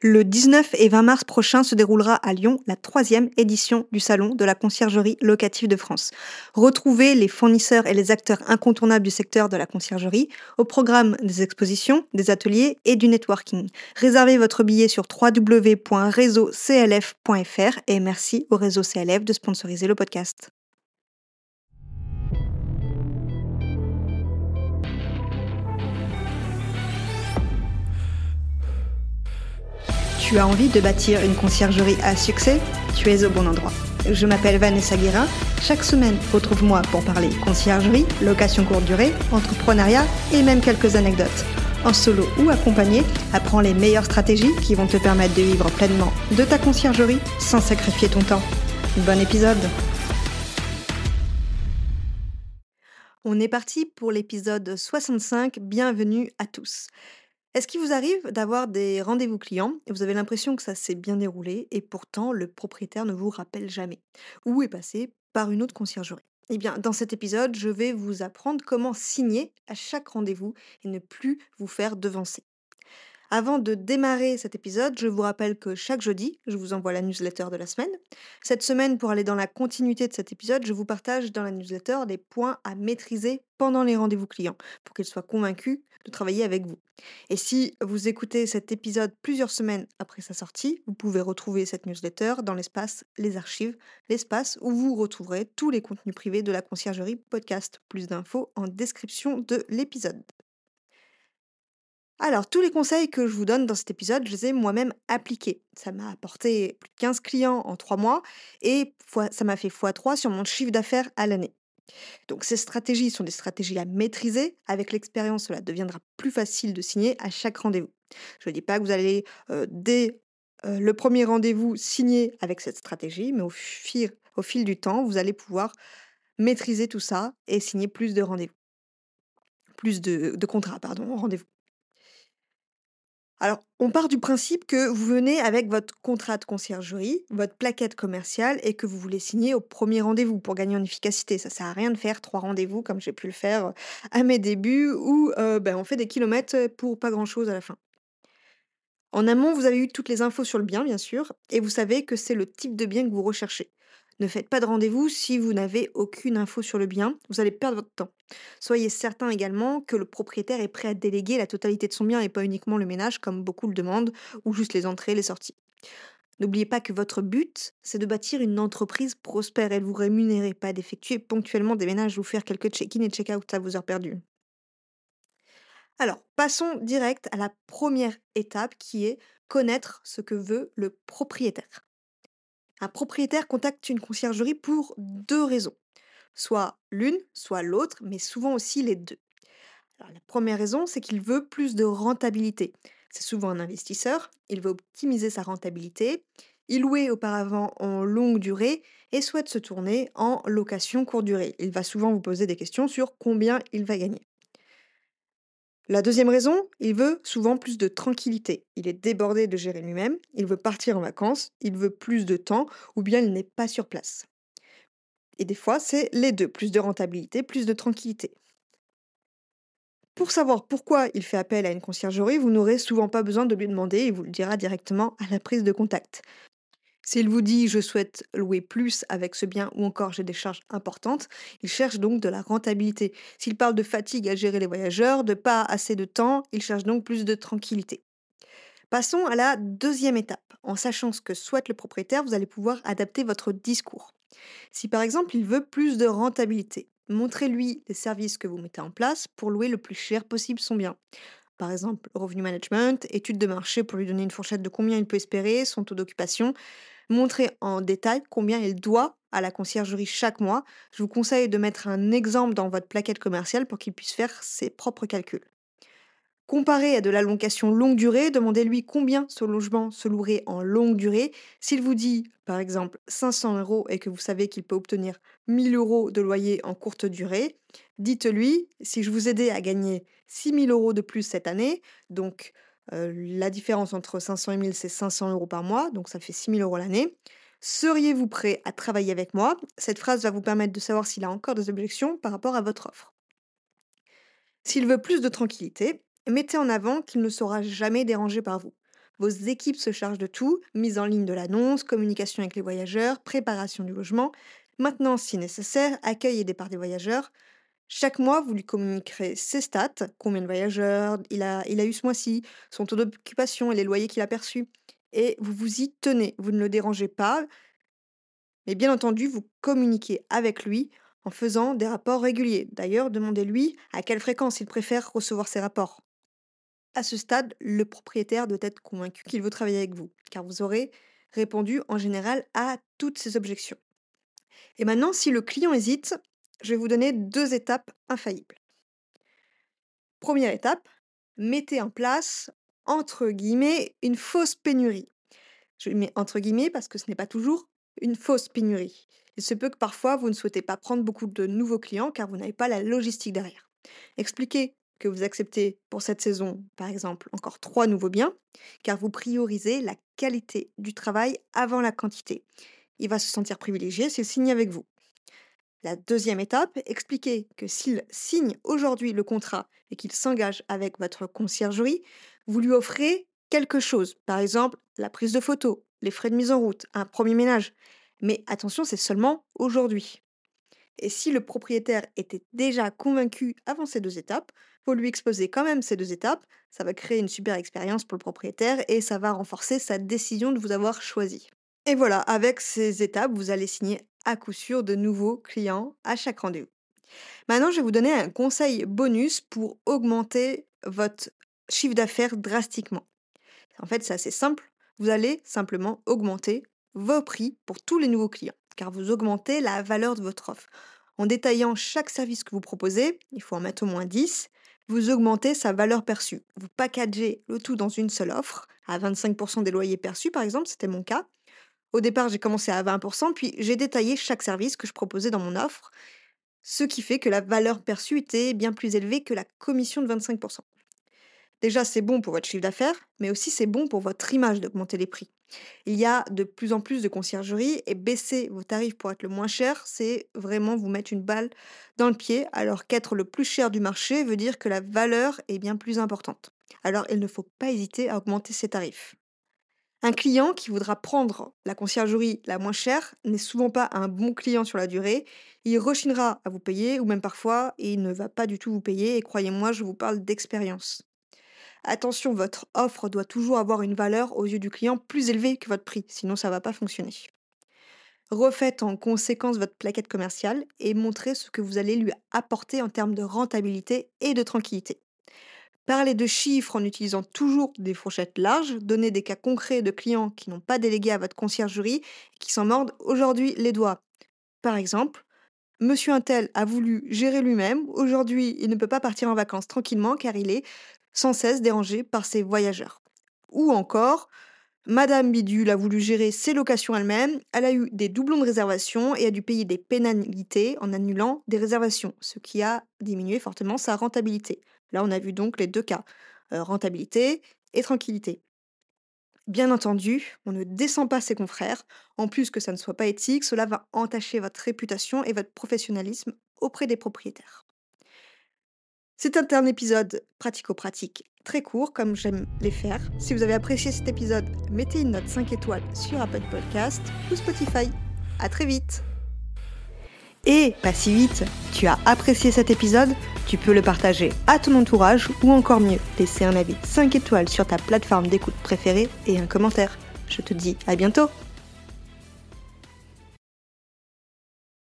Le 19 et 20 mars prochain se déroulera à Lyon la troisième édition du Salon de la conciergerie locative de France. Retrouvez les fournisseurs et les acteurs incontournables du secteur de la conciergerie au programme des expositions, des ateliers et du networking. Réservez votre billet sur www.réseauclf.fr et merci au réseau CLF de sponsoriser le podcast. Tu as envie de bâtir une conciergerie à succès Tu es au bon endroit. Je m'appelle Vanessa Guérin. Chaque semaine, retrouve-moi pour parler conciergerie, location courte durée, entrepreneuriat et même quelques anecdotes. En solo ou accompagné, apprends les meilleures stratégies qui vont te permettre de vivre pleinement de ta conciergerie sans sacrifier ton temps. Bon épisode On est parti pour l'épisode 65. Bienvenue à tous. Est-ce qu'il vous arrive d'avoir des rendez-vous clients et vous avez l'impression que ça s'est bien déroulé et pourtant le propriétaire ne vous rappelle jamais? Ou est passé par une autre conciergerie? Eh bien, dans cet épisode, je vais vous apprendre comment signer à chaque rendez-vous et ne plus vous faire devancer. Avant de démarrer cet épisode, je vous rappelle que chaque jeudi, je vous envoie la newsletter de la semaine. Cette semaine, pour aller dans la continuité de cet épisode, je vous partage dans la newsletter des points à maîtriser pendant les rendez-vous clients pour qu'ils soient convaincus de travailler avec vous. Et si vous écoutez cet épisode plusieurs semaines après sa sortie, vous pouvez retrouver cette newsletter dans l'espace Les Archives, l'espace où vous retrouverez tous les contenus privés de la conciergerie podcast. Plus d'infos en description de l'épisode. Alors, tous les conseils que je vous donne dans cet épisode, je les ai moi-même appliqués. Ça m'a apporté plus de 15 clients en 3 mois et ça m'a fait x3 sur mon chiffre d'affaires à l'année. Donc ces stratégies sont des stratégies à maîtriser. Avec l'expérience, cela deviendra plus facile de signer à chaque rendez-vous. Je ne dis pas que vous allez dès le premier rendez-vous signer avec cette stratégie, mais au fil, du temps, vous allez pouvoir maîtriser tout ça et signer plus de rendez-vous. Plus de contrats, pardon, rendez-vous. Alors, on part du principe que vous venez avec votre contrat de conciergerie, votre plaquette commerciale et que vous voulez signer au premier rendez-vous pour gagner en efficacité. Ça sert à rien de faire trois rendez-vous comme j'ai pu le faire à mes débuts où ben, on fait des kilomètres pour pas grand-chose à la fin. En amont, vous avez eu toutes les infos sur le bien, bien sûr, et vous savez que c'est le type de bien que vous recherchez. Ne faites pas de rendez-vous si vous n'avez aucune info sur le bien, vous allez perdre votre temps. Soyez certain également que le propriétaire est prêt à déléguer la totalité de son bien et pas uniquement le ménage comme beaucoup le demandent, ou juste les entrées et les sorties. N'oubliez pas que votre but, c'est de bâtir une entreprise prospère et de vous rémunérer, pas d'effectuer ponctuellement des ménages ou faire quelques check-in et check-out à vos heures perdues. Alors, passons direct à la première étape qui est connaître ce que veut le propriétaire. Un propriétaire contacte une conciergerie pour deux raisons. Soit l'une, soit l'autre, mais souvent aussi les deux. la première raison, c'est qu'il veut plus de rentabilité. C'est souvent un investisseur, il veut optimiser sa rentabilité, il louait auparavant en longue durée et souhaite se tourner en location courte durée. Il va souvent vous poser des questions sur combien il va gagner. La deuxième raison, il veut souvent plus de tranquillité. Il est débordé de gérer lui-même, il veut partir en vacances, il veut plus de temps ou bien il n'est pas sur place. Et des fois, c'est les deux, plus de rentabilité, plus de tranquillité. Pour savoir pourquoi il fait appel à une conciergerie, vous n'aurez souvent pas besoin de lui demander, il vous le dira directement à la prise de contact. S'il vous dit je souhaite louer plus avec ce bien ou encore j'ai des charges importantes, il cherche donc de la rentabilité. S'il parle de fatigue à gérer les voyageurs, de pas assez de temps, il cherche donc plus de tranquillité. Passons à la deuxième étape. En sachant ce que souhaite le propriétaire, vous allez pouvoir adapter votre discours. Si par exemple il veut plus de rentabilité, montrez-lui les services que vous mettez en place pour louer le plus cher possible son bien. Par exemple, revenu management, étude de marché pour lui donner une fourchette de combien il peut espérer, son taux d'occupation, montrer en détail combien il doit à la conciergerie chaque mois. Je vous conseille de mettre un exemple dans votre plaquette commerciale pour qu'il puisse faire ses propres calculs. Comparé à de la longue durée, demandez-lui combien ce logement se louerait en longue durée. S'il vous dit, par exemple, 500 euros et que vous savez qu'il peut obtenir 1000 euros de loyer en courte durée, dites-lui, si je vous aidais à gagner 6000 euros de plus cette année, donc la différence entre 500 et 1000, c'est 500 euros par mois, donc ça fait 6000 euros l'année. Seriez-vous prêt à travailler avec moi? Cette phrase va vous permettre de savoir s'il a encore des objections par rapport à votre offre. S'il veut plus de tranquillité, mettez en avant qu'il ne sera jamais dérangé par vous. Vos équipes se chargent de tout, mise en ligne de l'annonce, communication avec les voyageurs, préparation du logement, maintenance si nécessaire, accueil et départ des voyageurs. Chaque mois, vous lui communiquerez ses stats, combien de voyageurs il a, eu ce mois-ci, son taux d'occupation et les loyers qu'il a perçus. Et vous vous y tenez, vous ne le dérangez pas, mais bien entendu, vous communiquez avec lui en faisant des rapports réguliers. D'ailleurs, demandez-lui à quelle fréquence il préfère recevoir ces rapports. À ce stade, le propriétaire doit être convaincu qu'il veut travailler avec vous, car vous aurez répondu en général à toutes ses objections. Et maintenant, si le client hésite, je vais vous donner deux étapes infaillibles. Première étape, mettez en place, entre guillemets, une fausse pénurie. Je mets entre guillemets parce que ce n'est pas toujours une fausse pénurie. Il se peut que parfois vous ne souhaitez pas prendre beaucoup de nouveaux clients car vous n'avez pas la logistique derrière. Expliquez que vous acceptez pour cette saison, par exemple, encore trois nouveaux biens, car vous priorisez la qualité du travail avant la quantité. Il va se sentir privilégié s'il signe avec vous. La deuxième étape, expliquez que s'il signe aujourd'hui le contrat et qu'il s'engage avec votre conciergerie, vous lui offrez quelque chose. Par exemple, la prise de photos, les frais de mise en route, un premier ménage. Mais attention, c'est seulement aujourd'hui. Et si le propriétaire était déjà convaincu avant ces deux étapes, lui exposer quand même ces deux étapes. Ça va créer une super expérience pour le propriétaire et ça va renforcer sa décision de vous avoir choisi. Et voilà, avec ces étapes, vous allez signer à coup sûr de nouveaux clients à chaque rendez-vous. Maintenant, je vais vous donner un conseil bonus pour augmenter votre chiffre d'affaires drastiquement. En fait, c'est assez simple. Vous allez simplement augmenter vos prix pour tous les nouveaux clients, car vous augmentez la valeur de votre offre. En détaillant chaque service que vous proposez, il faut en mettre au moins 10, vous augmentez sa valeur perçue. Vous packagez le tout dans une seule offre, à 25% des loyers perçus par exemple, c'était mon cas. Au départ, j'ai commencé à 20%, puis j'ai détaillé chaque service que je proposais dans mon offre, ce qui fait que la valeur perçue était bien plus élevée que la commission de 25%. Déjà, c'est bon pour votre chiffre d'affaires, mais aussi c'est bon pour votre image d'augmenter les prix. Il y a de plus en plus de conciergeries et baisser vos tarifs pour être le moins cher, c'est vraiment vous mettre une balle dans le pied, alors qu'être le plus cher du marché veut dire que la valeur est bien plus importante. Alors il ne faut pas hésiter à augmenter ses tarifs. Un client qui voudra prendre la conciergerie la moins chère n'est souvent pas un bon client sur la durée. Il rechinera à vous payer ou même parfois il ne va pas du tout vous payer et croyez-moi, je vous parle d'expérience. Attention, votre offre doit toujours avoir une valeur aux yeux du client plus élevée que votre prix, sinon ça ne va pas fonctionner. Refaites en conséquence votre plaquette commerciale et montrez ce que vous allez lui apporter en termes de rentabilité et de tranquillité. Parlez de chiffres en utilisant toujours des fourchettes larges, donnez des cas concrets de clients qui n'ont pas délégué à votre conciergerie et qui s'en mordent aujourd'hui les doigts. Par exemple, Monsieur Intel a voulu gérer lui-même, aujourd'hui il ne peut pas partir en vacances tranquillement car il est sans cesse dérangée par ses voyageurs. Ou encore, Madame Bidule a voulu gérer ses locations elle-même, elle a eu des doublons de réservation et a dû payer des pénalités en annulant des réservations, ce qui a diminué fortement sa rentabilité. Là, on a vu donc les deux cas, euh, rentabilité et tranquillité. Bien entendu, on ne descend pas ses confrères. En plus que ça ne soit pas éthique, cela va entacher votre réputation et votre professionnalisme auprès des propriétaires. C'est un épisode pratico-pratique très court, comme j'aime les faire. Si vous avez apprécié cet épisode, mettez une note 5 étoiles sur Apple Podcast ou Spotify. À très vite Et pas si vite, tu as apprécié cet épisode Tu peux le partager à ton entourage ou encore mieux, laisser un avis 5 étoiles sur ta plateforme d'écoute préférée et un commentaire. Je te dis à bientôt